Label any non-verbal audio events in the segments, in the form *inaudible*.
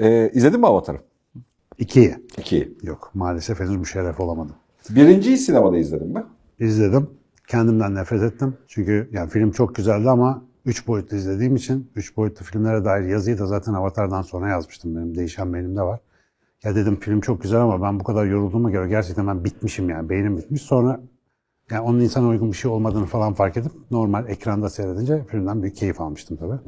Ee, izledin mi Avatar'ı? İkiyi. İkiyi. Yok maalesef henüz müşerref olamadım. Birinciyi sinemada izledin mi? İzledim. Kendimden nefret ettim. Çünkü yani film çok güzeldi ama 3 boyutlu izlediğim için 3 boyutlu filmlere dair yazıyı da zaten Avatar'dan sonra yazmıştım. Benim değişen beynimde var. Ya dedim film çok güzel ama ben bu kadar yorulduğuma göre gerçekten ben bitmişim yani. Beynim bitmiş. Sonra yani onun insana uygun bir şey olmadığını falan fark edip normal ekranda seyredince filmden büyük keyif almıştım tabii.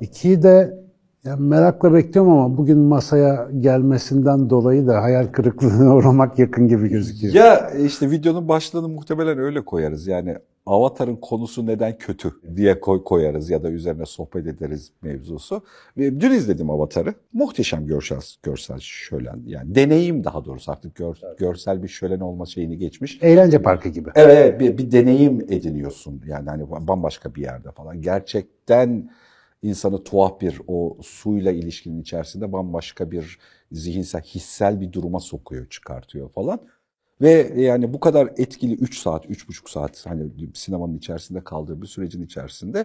İkiyi de ya merakla bekliyorum ama bugün masaya gelmesinden dolayı da hayal kırıklığına *laughs* uğramak yakın gibi gözüküyor. Ya işte videonun başlığını muhtemelen öyle koyarız. Yani Avatar'ın konusu neden kötü diye koy, koyarız ya da üzerine sohbet ederiz mevzusu. Ve dün izledim Avatar'ı. Muhteşem görsel, görsel şölen. Yani deneyim daha doğrusu artık gör, görsel bir şölen olma şeyini geçmiş. Eğlence parkı gibi. Evet, evet bir, bir deneyim ediniyorsun. Yani hani bambaşka bir yerde falan. Gerçekten insanı tuhaf bir o suyla ilişkinin içerisinde bambaşka bir zihinsel, hissel bir duruma sokuyor, çıkartıyor falan. Ve yani bu kadar etkili 3 saat, 3,5 saat hani sinemanın içerisinde kaldığı bir sürecin içerisinde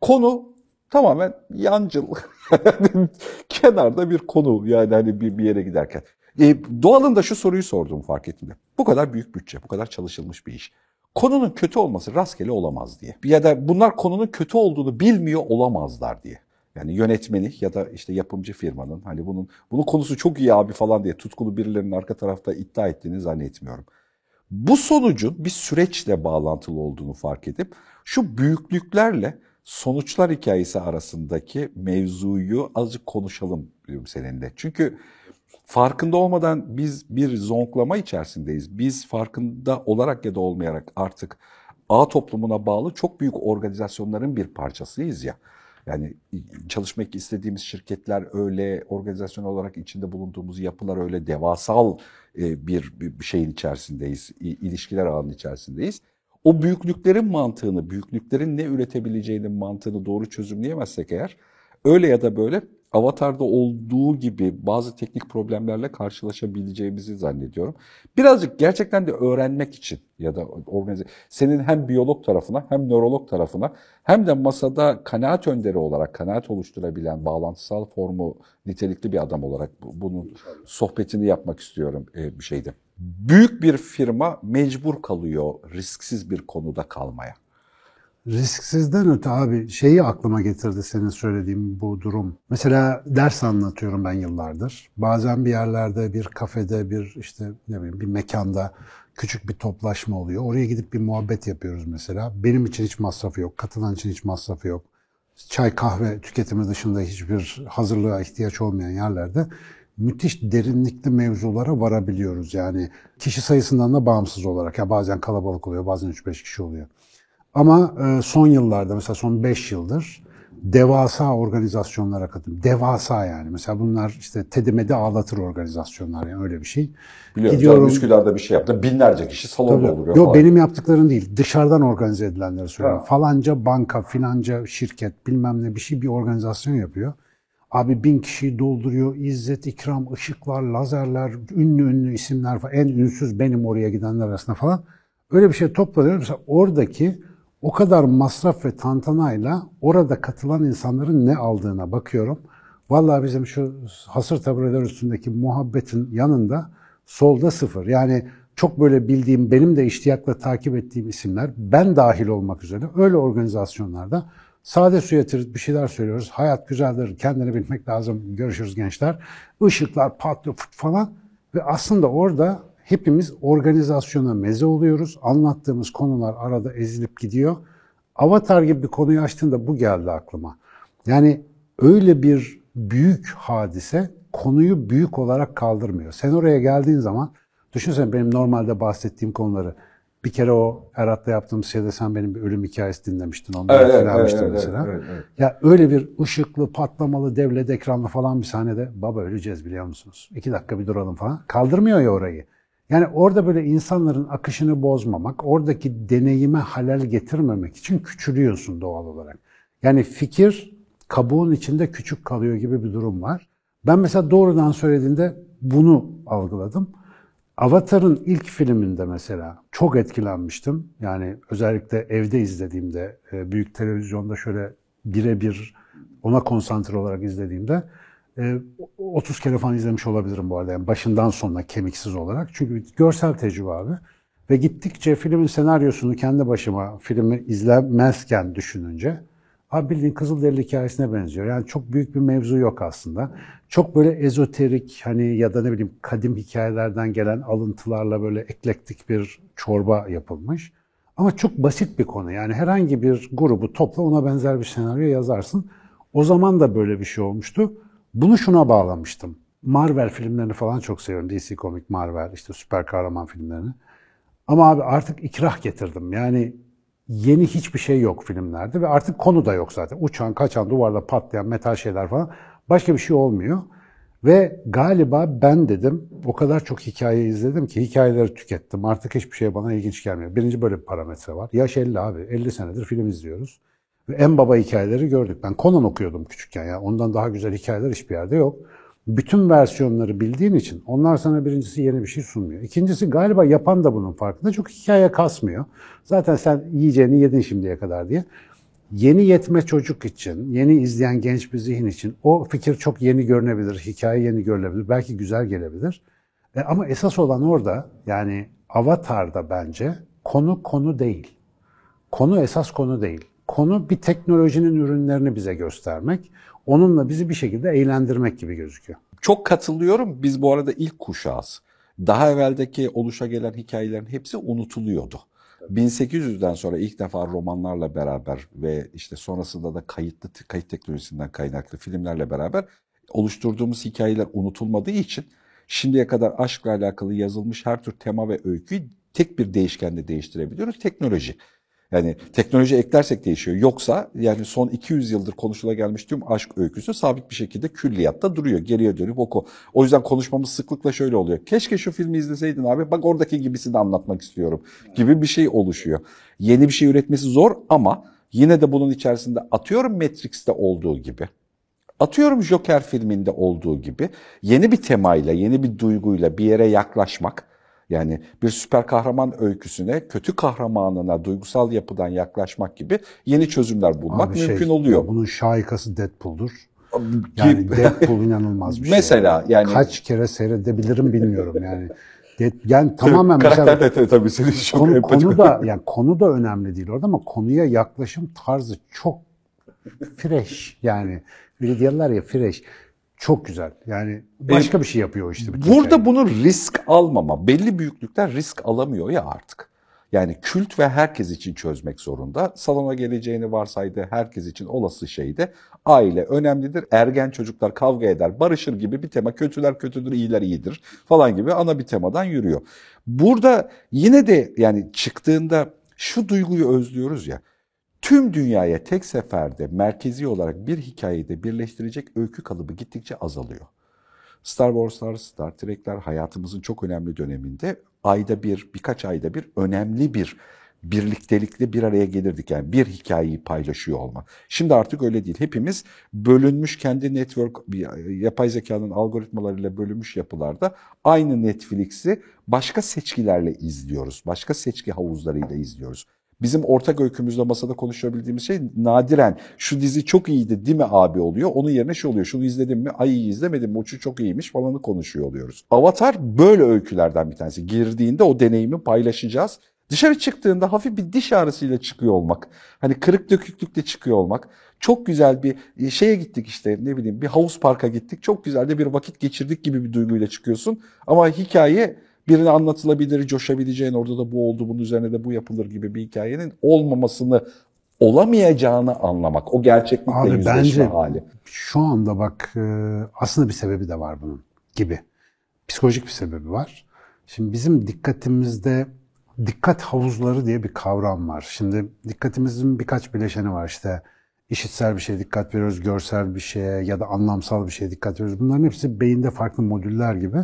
konu tamamen yancıl. *laughs* Kenarda bir konu yani hani bir, bir yere giderken. E, doğalında şu soruyu sordum fark ettim. Bu kadar büyük bütçe, bu kadar çalışılmış bir iş konunun kötü olması rastgele olamaz diye. Ya da bunlar konunun kötü olduğunu bilmiyor olamazlar diye. Yani yönetmeni ya da işte yapımcı firmanın hani bunun bunun konusu çok iyi abi falan diye tutkulu birilerinin arka tarafta iddia ettiğini zannetmiyorum. Bu sonucun bir süreçle bağlantılı olduğunu fark edip şu büyüklüklerle sonuçlar hikayesi arasındaki mevzuyu azıcık konuşalım diyorum seninle. Çünkü farkında olmadan biz bir zonklama içerisindeyiz. Biz farkında olarak ya da olmayarak artık ağ toplumuna bağlı çok büyük organizasyonların bir parçasıyız ya. Yani çalışmak istediğimiz şirketler öyle, organizasyon olarak içinde bulunduğumuz yapılar öyle devasal e, bir şeyin içerisindeyiz, ilişkiler ağının içerisindeyiz. O büyüklüklerin mantığını, büyüklüklerin ne üretebileceğinin mantığını doğru çözümleyemezsek eğer, öyle ya da böyle Avatar'da olduğu gibi bazı teknik problemlerle karşılaşabileceğimizi zannediyorum. Birazcık gerçekten de öğrenmek için ya da organize senin hem biyolog tarafına hem nörolog tarafına hem de masada kanaat önderi olarak kanaat oluşturabilen bağlantısal formu nitelikli bir adam olarak bunun sohbetini yapmak istiyorum e, bir şeyde. Büyük bir firma mecbur kalıyor risksiz bir konuda kalmaya. Risksizden öte abi şeyi aklıma getirdi senin söylediğin bu durum. Mesela ders anlatıyorum ben yıllardır. Bazen bir yerlerde, bir kafede, bir işte ne bileyim bir mekanda küçük bir toplaşma oluyor. Oraya gidip bir muhabbet yapıyoruz mesela. Benim için hiç masrafı yok, katılan için hiç masrafı yok. Çay kahve tüketimi dışında hiçbir hazırlığa ihtiyaç olmayan yerlerde müthiş derinlikli mevzulara varabiliyoruz. Yani kişi sayısından da bağımsız olarak. Ya bazen kalabalık oluyor, bazen 3-5 kişi oluyor. Ama e, son yıllarda mesela son 5 yıldır devasa organizasyonlara katıldım. Devasa yani. Mesela bunlar işte tedimedi ağlatır organizasyonlar yani öyle bir şey. Biliyorum. Gidiyorum. Üsküdar'da bir şey yaptım. Binlerce kişi salonda oluyor. Yok benim yaptıklarım değil. Dışarıdan organize edilenleri söylüyorum. Ha. Falanca banka, filanca şirket bilmem ne bir şey bir organizasyon yapıyor. Abi bin kişiyi dolduruyor. İzzet, ikram, ışıklar, lazerler, ünlü ünlü isimler falan. En ünsüz benim oraya gidenler arasında falan. Öyle bir şey toplanıyor. Mesela oradaki o kadar masraf ve tantanayla orada katılan insanların ne aldığına bakıyorum. Vallahi bizim şu hasır tabureler üstündeki muhabbetin yanında solda sıfır. Yani çok böyle bildiğim, benim de iştiyakla takip ettiğim isimler, ben dahil olmak üzere öyle organizasyonlarda sade su yatırıp bir şeyler söylüyoruz. Hayat güzeldir, kendini bilmek lazım, görüşürüz gençler. Işıklar patlıyor falan ve aslında orada hepimiz organizasyona meze oluyoruz. Anlattığımız konular arada ezilip gidiyor. Avatar gibi bir konuyu açtığında bu geldi aklıma. Yani öyle bir büyük hadise konuyu büyük olarak kaldırmıyor. Sen oraya geldiğin zaman düşünsene benim normalde bahsettiğim konuları bir kere o Erat'la yaptığımız şeyde sen benim bir ölüm hikayesi dinlemiştin. Ondan evet, evet, evet, mesela. Evet, evet. Ya öyle bir ışıklı, patlamalı, devlet ekranlı falan bir sahnede baba öleceğiz biliyor musunuz? İki dakika bir duralım falan. Kaldırmıyor ya orayı. Yani orada böyle insanların akışını bozmamak, oradaki deneyime halel getirmemek için küçülüyorsun doğal olarak. Yani fikir kabuğun içinde küçük kalıyor gibi bir durum var. Ben mesela doğrudan söylediğinde bunu algıladım. Avatar'ın ilk filminde mesela çok etkilenmiştim. Yani özellikle evde izlediğimde, e, büyük televizyonda şöyle birebir ona konsantre olarak izlediğimde e, 30 kere falan izlemiş olabilirim bu arada. Yani başından sonuna kemiksiz olarak. Çünkü görsel tecrübe abi. Ve gittikçe filmin senaryosunu kendi başıma filmi izlemezken düşününce abi bildiğin Kızılderili hikayesine benziyor. Yani çok büyük bir mevzu yok aslında. Çok böyle ezoterik hani ya da ne bileyim kadim hikayelerden gelen alıntılarla böyle eklektik bir çorba yapılmış. Ama çok basit bir konu. Yani herhangi bir grubu topla ona benzer bir senaryo yazarsın. O zaman da böyle bir şey olmuştu. Bunu şuna bağlamıştım. Marvel filmlerini falan çok seviyorum. DC Comic, Marvel, işte süper kahraman filmlerini. Ama abi artık ikrah getirdim. Yani yeni hiçbir şey yok filmlerde ve artık konu da yok zaten. Uçan, kaçan, duvarda patlayan metal şeyler falan. Başka bir şey olmuyor. Ve galiba ben dedim o kadar çok hikaye izledim ki hikayeleri tükettim. Artık hiçbir şey bana ilginç gelmiyor. Birinci böyle bir parametre var. Yaş 50 abi. 50 senedir film izliyoruz. En baba hikayeleri gördük. Ben Conan okuyordum küçükken ya. Ondan daha güzel hikayeler hiçbir yerde yok. Bütün versiyonları bildiğin için onlar sana birincisi yeni bir şey sunmuyor. İkincisi galiba yapan da bunun farkında. Çok hikaye kasmıyor. Zaten sen yiyeceğini yedin şimdiye kadar diye. Yeni yetme çocuk için, yeni izleyen genç bir zihin için o fikir çok yeni görünebilir, hikaye yeni görülebilir, belki güzel gelebilir. E, ama esas olan orada yani Avatar'da bence konu konu değil. Konu esas konu değil. Konu bir teknolojinin ürünlerini bize göstermek, onunla bizi bir şekilde eğlendirmek gibi gözüküyor. Çok katılıyorum. Biz bu arada ilk kuşağız. Daha evveldeki oluşa gelen hikayelerin hepsi unutuluyordu. 1800'den sonra ilk defa romanlarla beraber ve işte sonrasında da kayıtlı kayıt teknolojisinden kaynaklı filmlerle beraber oluşturduğumuz hikayeler unutulmadığı için şimdiye kadar aşkla alakalı yazılmış her tür tema ve öyküyü tek bir değişkenle değiştirebiliyoruz. Teknoloji. Yani teknoloji eklersek değişiyor. Yoksa yani son 200 yıldır konuşula gelmiş tüm aşk öyküsü sabit bir şekilde külliyatta duruyor. Geriye dönüp oku. O yüzden konuşmamız sıklıkla şöyle oluyor. Keşke şu filmi izleseydin abi bak oradaki gibisini anlatmak istiyorum gibi bir şey oluşuyor. Yeni bir şey üretmesi zor ama yine de bunun içerisinde atıyorum Matrix'te olduğu gibi. Atıyorum Joker filminde olduğu gibi yeni bir temayla, yeni bir duyguyla bir yere yaklaşmak yani bir süper kahraman öyküsüne, kötü kahramanına duygusal yapıdan yaklaşmak gibi yeni çözümler bulmak Abi mümkün şey, oluyor. Bunun şahikası Deadpool'dur. Yani Deadpool inanılmaz *laughs* bir şey. Mesela yani Kaç kere seyredebilirim bilmiyorum yani. Yani *laughs* tamamen karakter mesela de tabii, tabii senin çok konu, konu da yani konu da önemli değil orada ama konuya yaklaşım tarzı çok fresh yani. Öyle diyorlar ya fresh. Çok güzel. Yani başka bir şey yapıyor işte. bütün Burada hikaye. bunu risk almama, belli büyüklükler risk alamıyor ya artık. Yani kült ve herkes için çözmek zorunda. Salona geleceğini varsaydığı herkes için olası şey de aile önemlidir. Ergen çocuklar kavga eder, barışır gibi bir tema. Kötüler kötüdür, iyiler iyidir falan gibi ana bir temadan yürüyor. Burada yine de yani çıktığında şu duyguyu özlüyoruz ya. Tüm dünyaya tek seferde merkezi olarak bir hikayede birleştirecek öykü kalıbı gittikçe azalıyor. Star Wars'lar, Star Trek'ler hayatımızın çok önemli döneminde ayda bir, birkaç ayda bir önemli bir birliktelikle bir araya gelirdik. Yani bir hikayeyi paylaşıyor olma. Şimdi artık öyle değil. Hepimiz bölünmüş kendi network, yapay zekanın algoritmalarıyla bölünmüş yapılarda aynı Netflix'i başka seçkilerle izliyoruz. Başka seçki havuzlarıyla izliyoruz. Bizim ortak öykümüzde masada konuşabildiğimiz şey nadiren şu dizi çok iyiydi değil mi abi oluyor. Onun yerine şu oluyor. Şunu izledim mi? Ay iyi izlemedim mi? Şu çok iyiymiş falanı konuşuyor oluyoruz. Avatar böyle öykülerden bir tanesi. Girdiğinde o deneyimi paylaşacağız. Dışarı çıktığında hafif bir diş ağrısıyla çıkıyor olmak. Hani kırık döküklükle çıkıyor olmak. Çok güzel bir e, şeye gittik işte ne bileyim bir havuz parka gittik. Çok güzel de bir vakit geçirdik gibi bir duyguyla çıkıyorsun. Ama hikaye birine anlatılabilir, coşabileceğin orada da bu oldu, bunun üzerine de bu yapılır gibi bir hikayenin olmamasını, olamayacağını anlamak. O gerçeklikle Abi yüzleşme bence hali. şu anda bak e, aslında bir sebebi de var bunun gibi. Psikolojik bir sebebi var. Şimdi bizim dikkatimizde dikkat havuzları diye bir kavram var. Şimdi dikkatimizin birkaç bileşeni var. İşte işitsel bir şeye dikkat veriyoruz, görsel bir şeye ya da anlamsal bir şeye dikkat veriyoruz. Bunların hepsi beyinde farklı modüller gibi.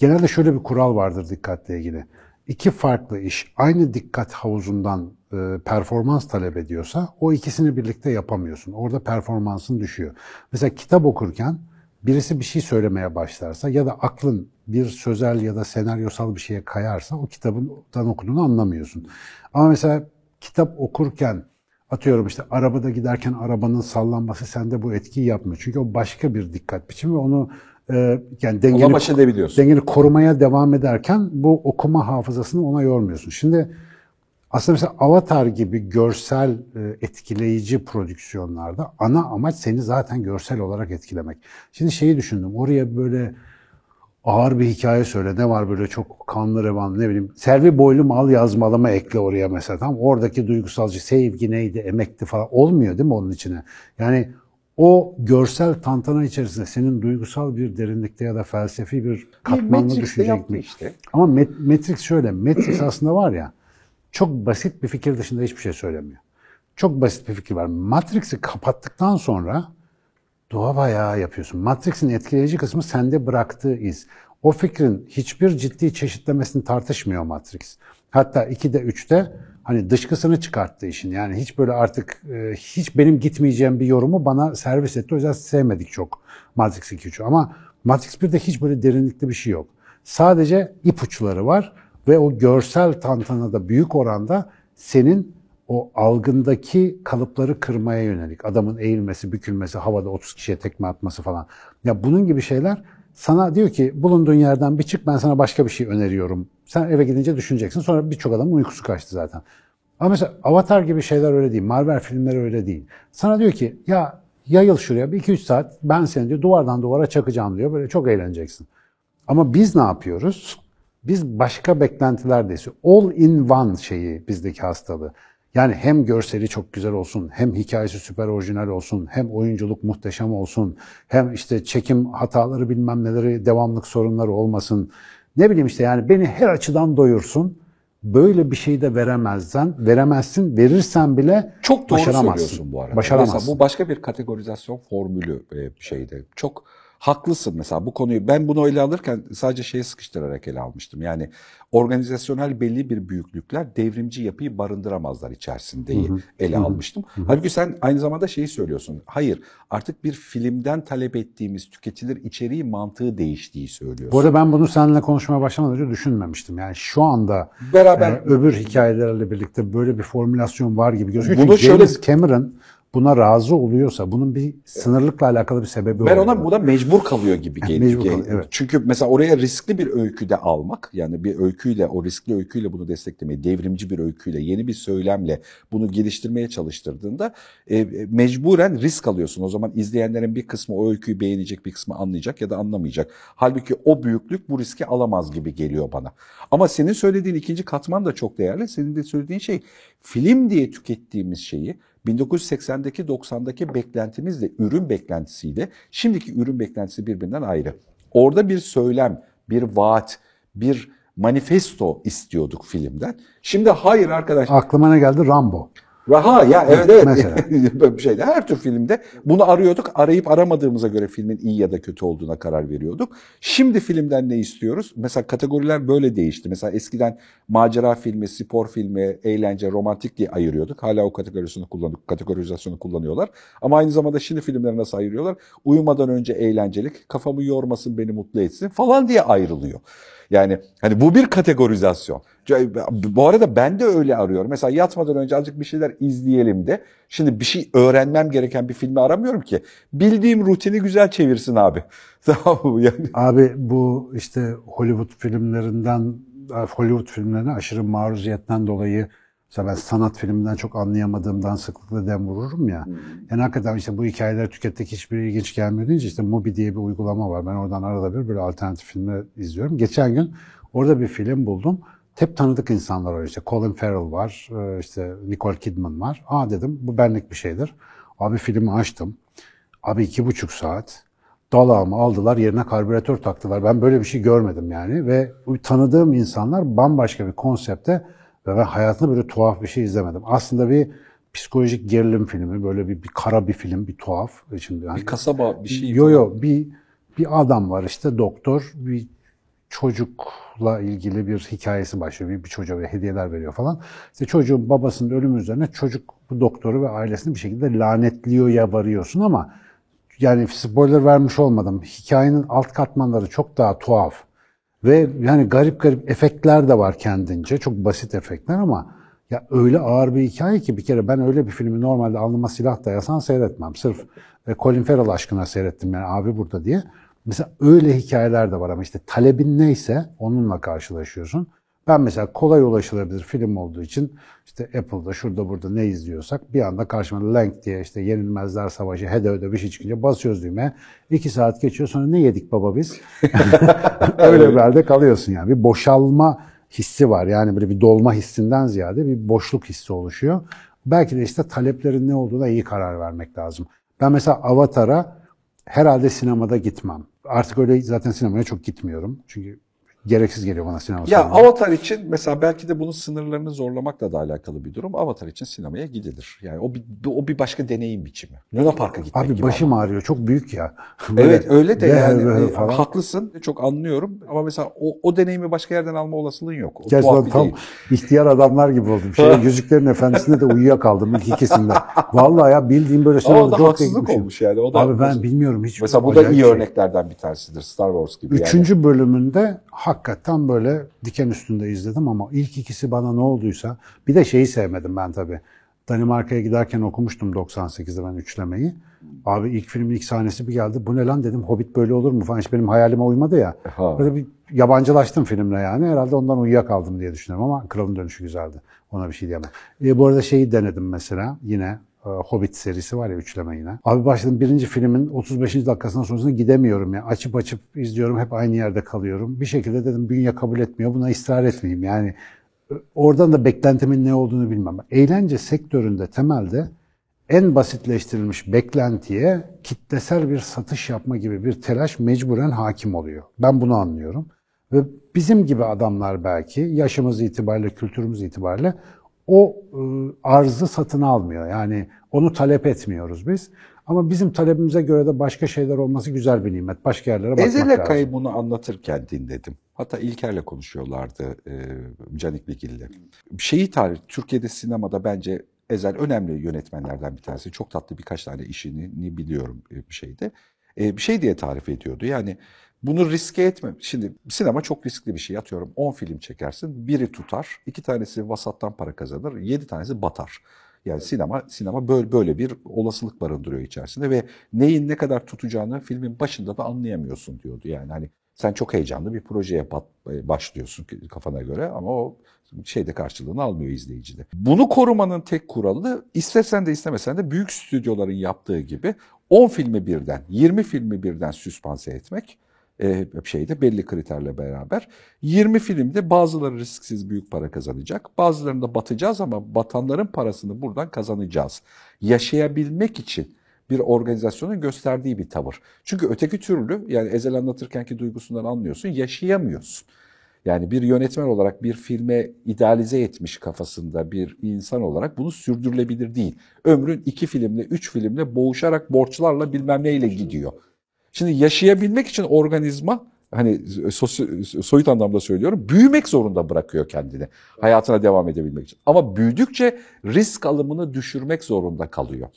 Genelde şöyle bir kural vardır dikkatle ilgili. İki farklı iş aynı dikkat havuzundan e, performans talep ediyorsa o ikisini birlikte yapamıyorsun. Orada performansın düşüyor. Mesela kitap okurken birisi bir şey söylemeye başlarsa ya da aklın bir sözel ya da senaryosal bir şeye kayarsa o kitabından okuduğunu anlamıyorsun. Ama mesela kitap okurken atıyorum işte arabada giderken arabanın sallanması sende bu etkiyi yapmıyor. Çünkü o başka bir dikkat biçimi ve onu yani dengeni, Ona baş edebiliyorsun. dengeni korumaya devam ederken bu okuma hafızasını ona yormuyorsun. Şimdi aslında mesela Avatar gibi görsel e, etkileyici prodüksiyonlarda ana amaç seni zaten görsel olarak etkilemek. Şimdi şeyi düşündüm. Oraya böyle ağır bir hikaye söyle. Ne var böyle çok kanlı revan ne bileyim. Servi boylu mal yazmalama ekle oraya mesela. Tam oradaki duygusalcı sevgi neydi, emekti falan olmuyor değil mi onun içine? Yani o görsel tantana içerisinde senin duygusal bir derinlikte ya da felsefi bir katmanlı düşünecek yaptı mi? işte. Ama Met- Matrix şöyle. Matrix aslında var ya çok basit bir fikir dışında hiçbir şey söylemiyor. Çok basit bir fikir var. Matrix'i kapattıktan sonra doğa bayağı yapıyorsun. Matrix'in etkileyici kısmı sende bıraktığı iz. O fikrin hiçbir ciddi çeşitlemesini tartışmıyor Matrix. Hatta 2'de 3'te hani dışkısını çıkarttı işin. Yani hiç böyle artık e, hiç benim gitmeyeceğim bir yorumu bana servis etti. O yüzden sevmedik çok Matrix 2 3'ü. Ama Matrix 1'de hiç böyle derinlikli bir şey yok. Sadece ipuçları var ve o görsel tantanada büyük oranda senin o algındaki kalıpları kırmaya yönelik. Adamın eğilmesi, bükülmesi, havada 30 kişiye tekme atması falan. Ya bunun gibi şeyler sana diyor ki bulunduğun yerden bir çık ben sana başka bir şey öneriyorum. Sen eve gidince düşüneceksin. Sonra birçok adamın uykusu kaçtı zaten. Ama mesela Avatar gibi şeyler öyle değil. Marvel filmleri öyle değil. Sana diyor ki ya yayıl şuraya bir iki üç saat ben seni diyor duvardan duvara çakacağım diyor. Böyle çok eğleneceksin. Ama biz ne yapıyoruz? Biz başka beklentilerdeyiz. All in one şeyi bizdeki hastalığı. Yani hem görseli çok güzel olsun, hem hikayesi süper orijinal olsun, hem oyunculuk muhteşem olsun, hem işte çekim hataları bilmem neleri, devamlık sorunları olmasın. Ne bileyim işte yani beni her açıdan doyursun. Böyle bir şey de veremezsen, veremezsin, verirsen bile Çok doğru başaramazsın. söylüyorsun bu arada. Başaramazsın. Mesela bu başka bir kategorizasyon formülü e, şeyde. Çok haklısın mesela bu konuyu. Ben bunu ele alırken sadece şeye sıkıştırarak ele almıştım. Yani organizasyonel belli bir büyüklükler devrimci yapıyı barındıramazlar içerisinde ele almıştım. Halbuki sen aynı zamanda şeyi söylüyorsun. Hayır artık bir filmden talep ettiğimiz tüketilir içeriği mantığı değiştiği söylüyorsun. Bu arada ben bunu seninle konuşmaya başlamadan önce düşünmemiştim. Yani şu anda Beraber e, öbür hikayelerle birlikte böyle bir formülasyon var gibi gözüküyor. Bunu Çünkü şöyle- James Cameron buna razı oluyorsa bunun bir sınırlıkla alakalı bir sebebi Ben oluyor. ona buna mecbur kalıyor gibi *laughs* geliyor. mecbur kalıyor, evet. Çünkü mesela oraya riskli bir öyküde almak yani bir öyküyle o riskli öyküyle bunu desteklemeyi devrimci bir öyküyle yeni bir söylemle bunu geliştirmeye çalıştırdığında e, e, mecburen risk alıyorsun. O zaman izleyenlerin bir kısmı o öyküyü beğenecek bir kısmı anlayacak ya da anlamayacak. Halbuki o büyüklük bu riski alamaz gibi geliyor bana. Ama senin söylediğin ikinci katman da çok değerli. Senin de söylediğin şey film diye tükettiğimiz şeyi 1980'deki 90'daki beklentimizle ürün beklentisiyle şimdiki ürün beklentisi birbirinden ayrı. Orada bir söylem, bir vaat, bir manifesto istiyorduk filmden. Şimdi hayır arkadaş. Aklıma ne geldi? Rambo. Raha ya evet evet. Mesela. *laughs* Böyle bir şeyde her tür filmde bunu arıyorduk. Arayıp aramadığımıza göre filmin iyi ya da kötü olduğuna karar veriyorduk. Şimdi filmden ne istiyoruz? Mesela kategoriler böyle değişti. Mesela eskiden macera filmi, spor filmi, eğlence, romantik diye ayırıyorduk. Hala o kategorizasyonu kullanıp kategorizasyonu kullanıyorlar. Ama aynı zamanda şimdi filmleri nasıl ayırıyorlar? Uyumadan önce eğlencelik, kafamı yormasın, beni mutlu etsin falan diye ayrılıyor. Yani hani bu bir kategorizasyon. Bu arada ben de öyle arıyorum. Mesela yatmadan önce azıcık bir şeyler izleyelim de. Şimdi bir şey öğrenmem gereken bir filmi aramıyorum ki. Bildiğim rutini güzel çevirsin abi. *laughs* Tamam mı? Yani Abi bu işte Hollywood filmlerinden Hollywood filmlerine aşırı maruziyetten dolayı mesela ben sanat filminden çok anlayamadığımdan sıklıkla dem vururum ya. Yani hakikaten işte bu hikayeleri tükettik hiçbir ilginç gelmiyor deyince işte Mubi diye bir uygulama var. Ben oradan arada bir böyle alternatif filmler izliyorum. Geçen gün orada bir film buldum. Hep tanıdık insanlar var işte. Colin Farrell var, e, işte Nicole Kidman var. Aa dedim bu benlik bir şeydir. Abi filmi açtım. Abi iki buçuk saat. Dalağımı aldılar yerine karbüratör taktılar. Ben böyle bir şey görmedim yani. Ve tanıdığım insanlar bambaşka bir konsepte ve ben hayatımda böyle tuhaf bir şey izlemedim. Aslında bir psikolojik gerilim filmi, böyle bir, bir kara bir film, bir tuhaf. Şimdi hani bir kasaba bir şey. Yo yo bir bir adam var işte doktor bir çocukla ilgili bir hikayesi başlıyor. Bir, bir çocuğa böyle hediyeler veriyor falan. İşte çocuğun babasının ölümü üzerine çocuk bu doktoru ve ailesini bir şekilde lanetliyor ya varıyorsun ama yani spoiler vermiş olmadım. Hikayenin alt katmanları çok daha tuhaf. Ve yani garip garip efektler de var kendince. Çok basit efektler ama Ya öyle ağır bir hikaye ki bir kere ben öyle bir filmi normalde alnıma silah dayasan seyretmem. Sırf e, Colin Farrell aşkına seyrettim yani abi burada diye. Mesela öyle hikayeler de var ama işte talebin neyse onunla karşılaşıyorsun. Ben mesela kolay ulaşılabilir film olduğu için işte Apple'da şurada burada ne izliyorsak bir anda karşıma Lank diye işte Yenilmezler Savaşı hede öde bir şey çıkınca basıyoruz düğmeye. İki saat geçiyor sonra ne yedik baba biz? *laughs* Öyle bir yerde kalıyorsun yani. Bir boşalma hissi var. Yani böyle bir dolma hissinden ziyade bir boşluk hissi oluşuyor. Belki de işte taleplerin ne olduğuna iyi karar vermek lazım. Ben mesela Avatar'a herhalde sinemada gitmem. Artık öyle zaten sinemaya çok gitmiyorum. Çünkü gereksiz geliyor bana sinema Ya salonu. Avatar için mesela belki de bunun sınırlarını zorlamakla da alakalı bir durum. Avatar için sinemaya gidilir. Yani o bir, o bir başka deneyim biçimi. Luna Park'a gitmek Abi gibi başım ama. ağrıyor. Çok büyük ya. *laughs* Evet öyle de yani ve e, falan. haklısın. Çok anlıyorum ama mesela o, o deneyimi başka yerden alma olasılığın yok. O bir tam değil. ihtiyar adamlar gibi oldum. Şey, *laughs* Yüzüklerin Efendisi'nde de uyuyakaldım ilk ikisinde. Vallahi ya bildiğim böyle Ama o sinemada da çok haksızlık olmuş yani. O da, Abi ben bilmiyorum hiç. mesela bu da iyi şey. örneklerden bir tanesidir. Star Wars gibi yani. Üçüncü bölümünde hakikaten böyle diken üstünde izledim ama ilk ikisi bana ne olduysa bir de şeyi sevmedim ben tabii. Danimarka'ya giderken okumuştum 98'de ben üçlemeyi. Abi ilk filmin ilk sahnesi bir geldi. Bu ne lan dedim. Hobbit böyle olur mu falan. Hiç benim hayalime uymadı ya. Ha. Böyle bir yabancılaştım filmle yani. Herhalde ondan uyuyakaldım diye düşünüyorum ama Kralın Dönüşü güzeldi. Ona bir şey diyemem. E, bu arada şeyi denedim mesela yine. E, Hobbit serisi var ya üçleme yine. Abi başladım birinci filmin 35. dakikasından sonrasında gidemiyorum ya. Açıp açıp izliyorum hep aynı yerde kalıyorum. Bir şekilde dedim bünye kabul etmiyor buna ısrar etmeyeyim yani. e, Oradan da beklentimin ne olduğunu bilmem. Eğlence sektöründe temelde en basitleştirilmiş beklentiye kitlesel bir satış yapma gibi bir telaş mecburen hakim oluyor. Ben bunu anlıyorum. Ve bizim gibi adamlar belki yaşımız itibariyle, kültürümüz itibariyle o e, arzı satın almıyor. Yani onu talep etmiyoruz biz. Ama bizim talebimize göre de başka şeyler olması güzel bir nimet. Başka yerlere bakmak Ezel lazım. Akay bunu anlatırken dinledim. Hatta İlker'le konuşuyorlardı e, Canik Bilgil'le. Şeyi tarih, Türkiye'de sinemada bence Ezel önemli yönetmenlerden bir tanesi. Çok tatlı birkaç tane işini biliyorum e, bir şeyde. E, bir şey diye tarif ediyordu. Yani bunu riske etme. Şimdi sinema çok riskli bir şey. Atıyorum 10 film çekersin. Biri tutar. iki tanesi vasattan para kazanır. Yedi tanesi batar. Yani sinema sinema böyle böyle bir olasılık barındırıyor içerisinde ve neyin ne kadar tutacağını filmin başında da anlayamıyorsun diyordu. Yani hani sen çok heyecanlı bir projeye başlıyorsun kafana göre ama o şeyde karşılığını almıyor izleyicide. Bunu korumanın tek kuralı istesen de istemesen de büyük stüdyoların yaptığı gibi 10 filmi birden, 20 filmi birden süspanse etmek e, şeyde belli kriterle beraber. 20 filmde bazıları risksiz büyük para kazanacak. Bazılarında batacağız ama batanların parasını buradan kazanacağız. Yaşayabilmek için bir organizasyonun gösterdiği bir tavır. Çünkü öteki türlü yani Ezel anlatırkenki duygusundan anlıyorsun yaşayamıyorsun. Yani bir yönetmen olarak bir filme idealize etmiş kafasında bir insan olarak bunu sürdürülebilir değil. Ömrün iki filmle, üç filmle boğuşarak borçlarla bilmem neyle gidiyor. Şimdi yaşayabilmek için organizma hani soyut anlamda söylüyorum büyümek zorunda bırakıyor kendini hayatına devam edebilmek için. Ama büyüdükçe risk alımını düşürmek zorunda kalıyor.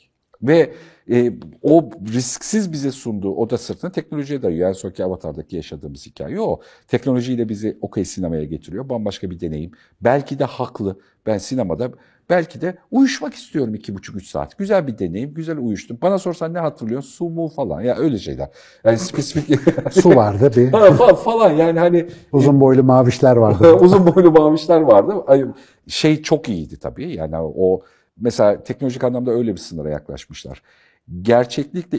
Ve e, o risksiz bize sunduğu o da sırtına teknolojiye dayıyor. Yani sonraki Avatar'daki yaşadığımız hikaye o. Teknolojiyle bizi okey sinemaya getiriyor. Bambaşka bir deneyim. Belki de haklı. Ben sinemada belki de uyuşmak istiyorum iki buçuk üç saat. Güzel bir deneyim. Güzel uyuştum. Bana sorsan ne hatırlıyorsun? Su mu falan. Ya öyle şeyler. Yani spesifik. *laughs* Su vardı bir. falan, falan yani hani Uzun boylu mavişler vardı. *laughs* uzun boylu mavişler vardı. Ay, Şey çok iyiydi tabii. Yani o mesela teknolojik anlamda öyle bir sınıra yaklaşmışlar. Gerçeklikle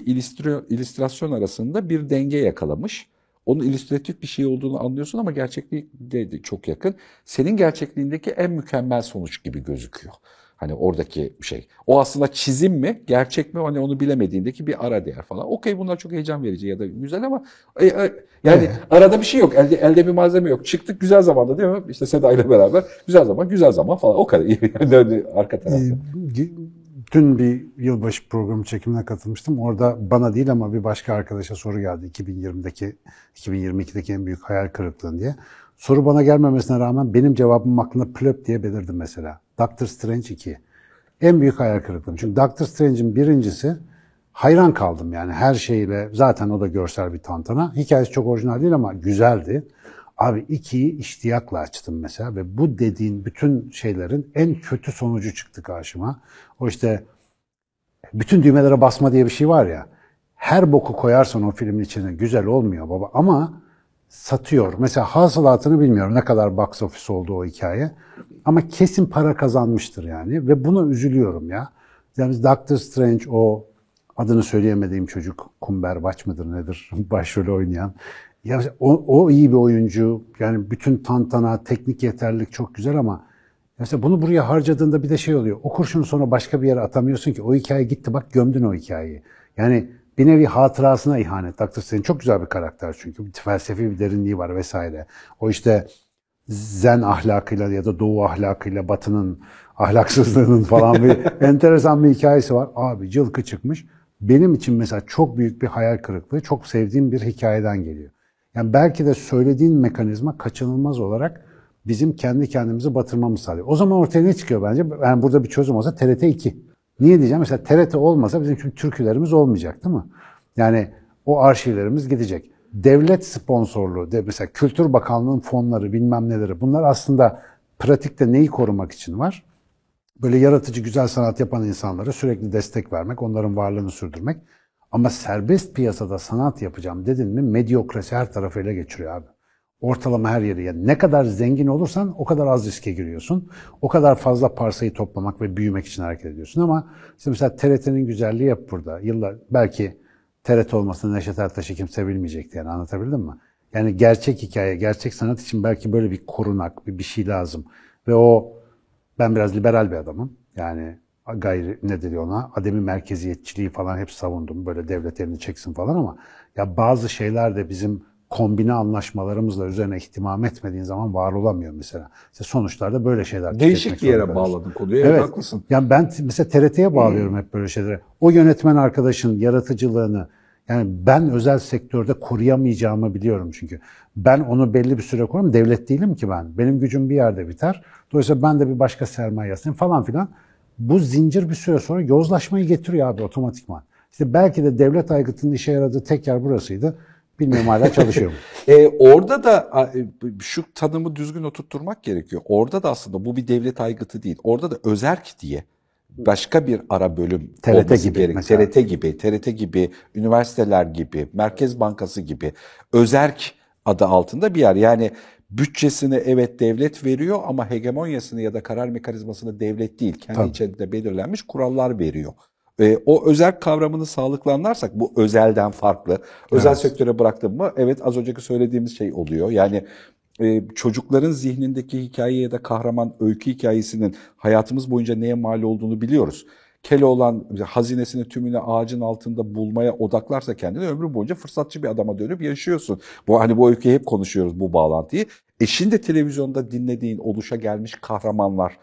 illüstrasyon arasında bir denge yakalamış. Onun illüstratif bir şey olduğunu anlıyorsun ama gerçekliğe de çok yakın. Senin gerçekliğindeki en mükemmel sonuç gibi gözüküyor. Hani oradaki şey. O aslında çizim mi, gerçek mi hani onu bilemediğindeki bir ara değer falan. Okey bunlar çok heyecan verici ya da güzel ama e, e, yani arada bir şey yok. Elde, elde bir malzeme yok. Çıktık güzel zamanda değil mi? İşte Seda ile beraber güzel zaman, güzel zaman falan. O kadar. *laughs* Yani arka tarafta. Dün bir yılbaşı programı çekimine katılmıştım. Orada bana değil ama bir başka arkadaşa soru geldi. 2020'deki, 2022'deki en büyük hayal kırıklığın diye. Soru bana gelmemesine rağmen benim cevabım aklımda plöp diye belirdi mesela. Doctor Strange 2. En büyük hayal kırıklığım. Çünkü Doctor Strange'in birincisi hayran kaldım yani her şeyle. Zaten o da görsel bir tantana. Hikayesi çok orijinal değil ama güzeldi. Abi ikiyi iştiyakla açtım mesela ve bu dediğin bütün şeylerin en kötü sonucu çıktı karşıma. O işte bütün düğmelere basma diye bir şey var ya. Her boku koyarsan o filmin içine güzel olmuyor baba ama satıyor. Mesela hasılatını bilmiyorum ne kadar box office oldu o hikaye. Ama kesin para kazanmıştır yani ve buna üzülüyorum ya. Yani Doctor Strange o adını söyleyemediğim çocuk Cumberbatch mıdır nedir *laughs* başrolü oynayan. Ya o, o iyi bir oyuncu. Yani bütün tantana, teknik yeterlilik çok güzel ama mesela bunu buraya harcadığında bir de şey oluyor. O kurşunu sonra başka bir yere atamıyorsun ki. O hikaye gitti bak gömdün o hikayeyi. Yani bir nevi hatırasına ihanet. Dr. Strange çok güzel bir karakter çünkü. Bir felsefi bir derinliği var vesaire. O işte zen ahlakıyla ya da doğu ahlakıyla batının ahlaksızlığının falan bir *laughs* enteresan bir hikayesi var. Abi cılkı çıkmış. Benim için mesela çok büyük bir hayal kırıklığı, çok sevdiğim bir hikayeden geliyor. Yani belki de söylediğin mekanizma kaçınılmaz olarak bizim kendi kendimizi batırmamız sağlıyor. O zaman ortaya ne çıkıyor bence? Yani burada bir çözüm olsa TRT 2. Niye diyeceğim? Mesela TRT olmasa bizim çünkü türkülerimiz olmayacak değil mi? Yani o arşivlerimiz gidecek. Devlet sponsorluğu, mesela Kültür Bakanlığı'nın fonları bilmem neleri bunlar aslında pratikte neyi korumak için var? Böyle yaratıcı güzel sanat yapan insanlara sürekli destek vermek, onların varlığını sürdürmek. Ama serbest piyasada sanat yapacağım dedin mi medyokrasi her tarafı ele geçiriyor abi. Ortalama her yeri. Yani ne kadar zengin olursan o kadar az riske giriyorsun. O kadar fazla parsayı toplamak ve büyümek için hareket ediyorsun. Ama işte mesela TRT'nin güzelliği hep burada. Yıllar belki TRT olmasını Neşet Ertaş'ı kimse bilmeyecekti yani anlatabildim mi? Yani gerçek hikaye, gerçek sanat için belki böyle bir korunak, bir, bir şey lazım. Ve o ben biraz liberal bir adamım. Yani gayri ne dedi ona ademi merkeziyetçiliği falan hep savundum. Böyle devlet elini çeksin falan ama ya bazı şeyler de bizim kombine anlaşmalarımızla üzerine ihtimam etmediğin zaman var olamıyor mesela. İşte sonuçlarda böyle şeyler Değişik bir yere bağladın konuyu. Evet, haklısın. Yani ben mesela TRT'ye bağlıyorum hep böyle şeylere. O yönetmen arkadaşın yaratıcılığını yani ben özel sektörde koruyamayacağımı biliyorum çünkü. Ben onu belli bir süre korurum. Devlet değilim ki ben. Benim gücüm bir yerde biter. Dolayısıyla ben de bir başka sermaye yasayım falan filan. Bu zincir bir süre sonra yozlaşmayı getiriyor abi otomatikman. İşte belki de devlet aygıtının işe yaradığı tek yer burasıydı. Bilmiyorum hala çalışıyor mu? *laughs* e, orada da e, şu tanımı düzgün oturtturmak gerekiyor. Orada da aslında bu bir devlet aygıtı değil. Orada da özerk diye başka bir ara bölüm TRT gibi gerek. mesela. TRT gibi, TRT gibi, üniversiteler gibi, Merkez Bankası gibi özerk adı altında bir yer. Yani bütçesini evet devlet veriyor ama hegemonyasını ya da karar mekanizmasını devlet değil, kendi Tabii. içerisinde belirlenmiş kurallar veriyor. E, o özel kavramını sağlıklı anlarsak bu özelden farklı. Özel evet. sektöre bıraktım mı evet az önceki söylediğimiz şey oluyor. Yani e, çocukların zihnindeki hikaye ya da kahraman öykü hikayesinin hayatımız boyunca neye mal olduğunu biliyoruz. Keloğlan hazinesini tümünü ağacın altında bulmaya odaklarsa kendini ömrü boyunca fırsatçı bir adama dönüp yaşıyorsun. Bu hani bu öyküyü hep konuşuyoruz bu bağlantıyı. E şimdi televizyonda dinlediğin oluşa gelmiş kahramanlar,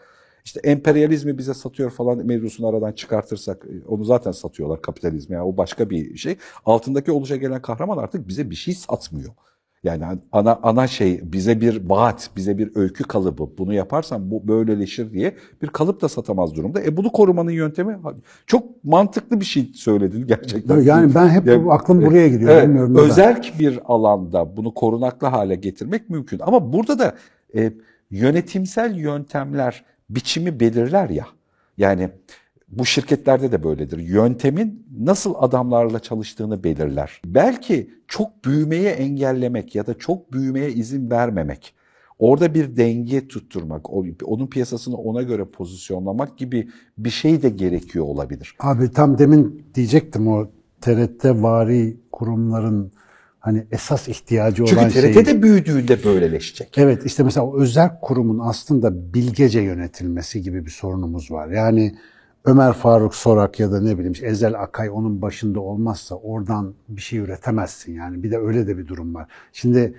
işte emperyalizmi bize satıyor falan mevzusunu aradan çıkartırsak e, onu zaten satıyorlar kapitalizmi yani o başka bir şey. Altındaki oluşa gelen kahraman artık bize bir şey satmıyor. Yani ana ana şey bize bir vaat, bize bir öykü kalıbı. Bunu yaparsan bu böyleleşir diye bir kalıp da satamaz durumda. E bunu korumanın yöntemi çok mantıklı bir şey söyledin gerçekten. Yani ben hep yani, aklım e, buraya gidiyor. Evet, bilmiyorum özerk bir alanda bunu korunaklı hale getirmek mümkün. Ama burada da e, yönetimsel yöntemler biçimi belirler ya. Yani bu şirketlerde de böyledir. Yöntemin nasıl adamlarla çalıştığını belirler. Belki çok büyümeye engellemek ya da çok büyümeye izin vermemek, orada bir denge tutturmak, onun piyasasını ona göre pozisyonlamak gibi bir şey de gerekiyor olabilir. Abi tam demin diyecektim o TRT vari kurumların hani esas ihtiyacı Çünkü olan şey. Çünkü TRT de büyüdüğünde böyleleşecek. Evet işte mesela o özel kurumun aslında bilgece yönetilmesi gibi bir sorunumuz var. Yani Ömer Faruk Sorak ya da ne bileyim Ezel Akay onun başında olmazsa oradan bir şey üretemezsin yani. Bir de öyle de bir durum var. Şimdi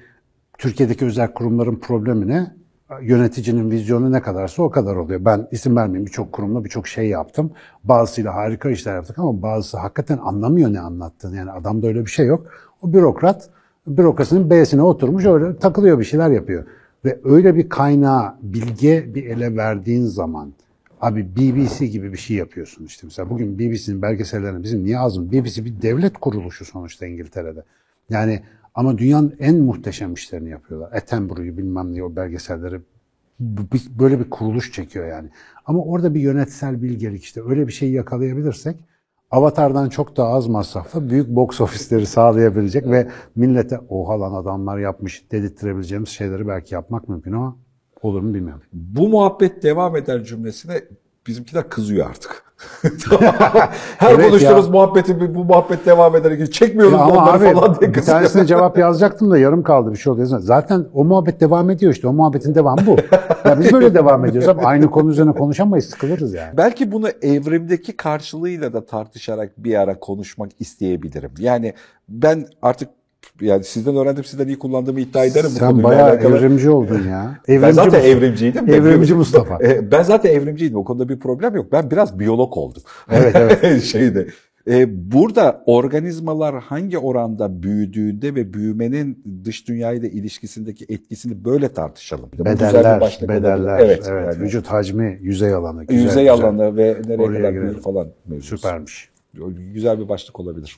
Türkiye'deki özel kurumların problemi ne? Yöneticinin vizyonu ne kadarsa o kadar oluyor. Ben isim vermeyeyim birçok kurumla birçok şey yaptım. Bazısıyla harika işler yaptık ama bazısı hakikaten anlamıyor ne anlattığını. Yani adamda öyle bir şey yok. O bürokrat bürokrasinin B'sine oturmuş öyle takılıyor bir şeyler yapıyor. Ve öyle bir kaynağı bilge bir ele verdiğin zaman Abi BBC gibi bir şey yapıyorsun işte. Mesela bugün BBC'nin belgesellerini bizim niye ağzım? BBC bir devlet kuruluşu sonuçta İngiltere'de. Yani Ama dünyanın en muhteşem işlerini yapıyorlar. Attenborough'yu bilmem ne o belgeselleri böyle bir kuruluş çekiyor yani. Ama orada bir yönetsel bilgelik işte öyle bir şeyi yakalayabilirsek Avatar'dan çok daha az masrafla büyük box ofisleri sağlayabilecek ve millete oha lan adamlar yapmış dedirttirebileceğimiz şeyleri belki yapmak mümkün ama olur mu bilmiyorum. Bu muhabbet devam eder cümlesine bizimkiler kızıyor artık. *laughs* Her Evet konuştuğumuz ya. muhabbeti bu muhabbet devam eder gibi çekmiyoruz Ya ama abi falan diye bir tanesine cevap yazacaktım da yarım kaldı bir şey oldu. Zaten o muhabbet devam ediyor işte. O muhabbetin devamı bu. Ya biz böyle devam ediyoruz ama aynı konu üzerine konuşamayız sıkılırız yani. Belki bunu evrimdeki karşılığıyla da tartışarak bir ara konuşmak isteyebilirim. Yani ben artık yani sizden öğrendim sizden iyi kullandığımı iddia ederim bu Sen bayağı alakalı. evrimci oldun ya. Ben Evrimci zaten Mustafa. evrimciydim. Evrimci Mustafa. E, Ben zaten evrimciydim. O konuda bir problem yok. Ben biraz biyolog oldum. Evet, evet. *laughs* Şeyde. E, burada organizmalar hangi oranda büyüdüğünde ve büyümenin dış dünyayla ilişkisindeki etkisini böyle tartışalım. Bedeller, bedeller. Evet, Evet. yani Vücut hacmi, yüzey alanı. Güzel, yüzey güzel. alanı ve nereye Oraya kadar büyür falan. mevzusu. Süpermiş. Güzel bir başlık olabilir.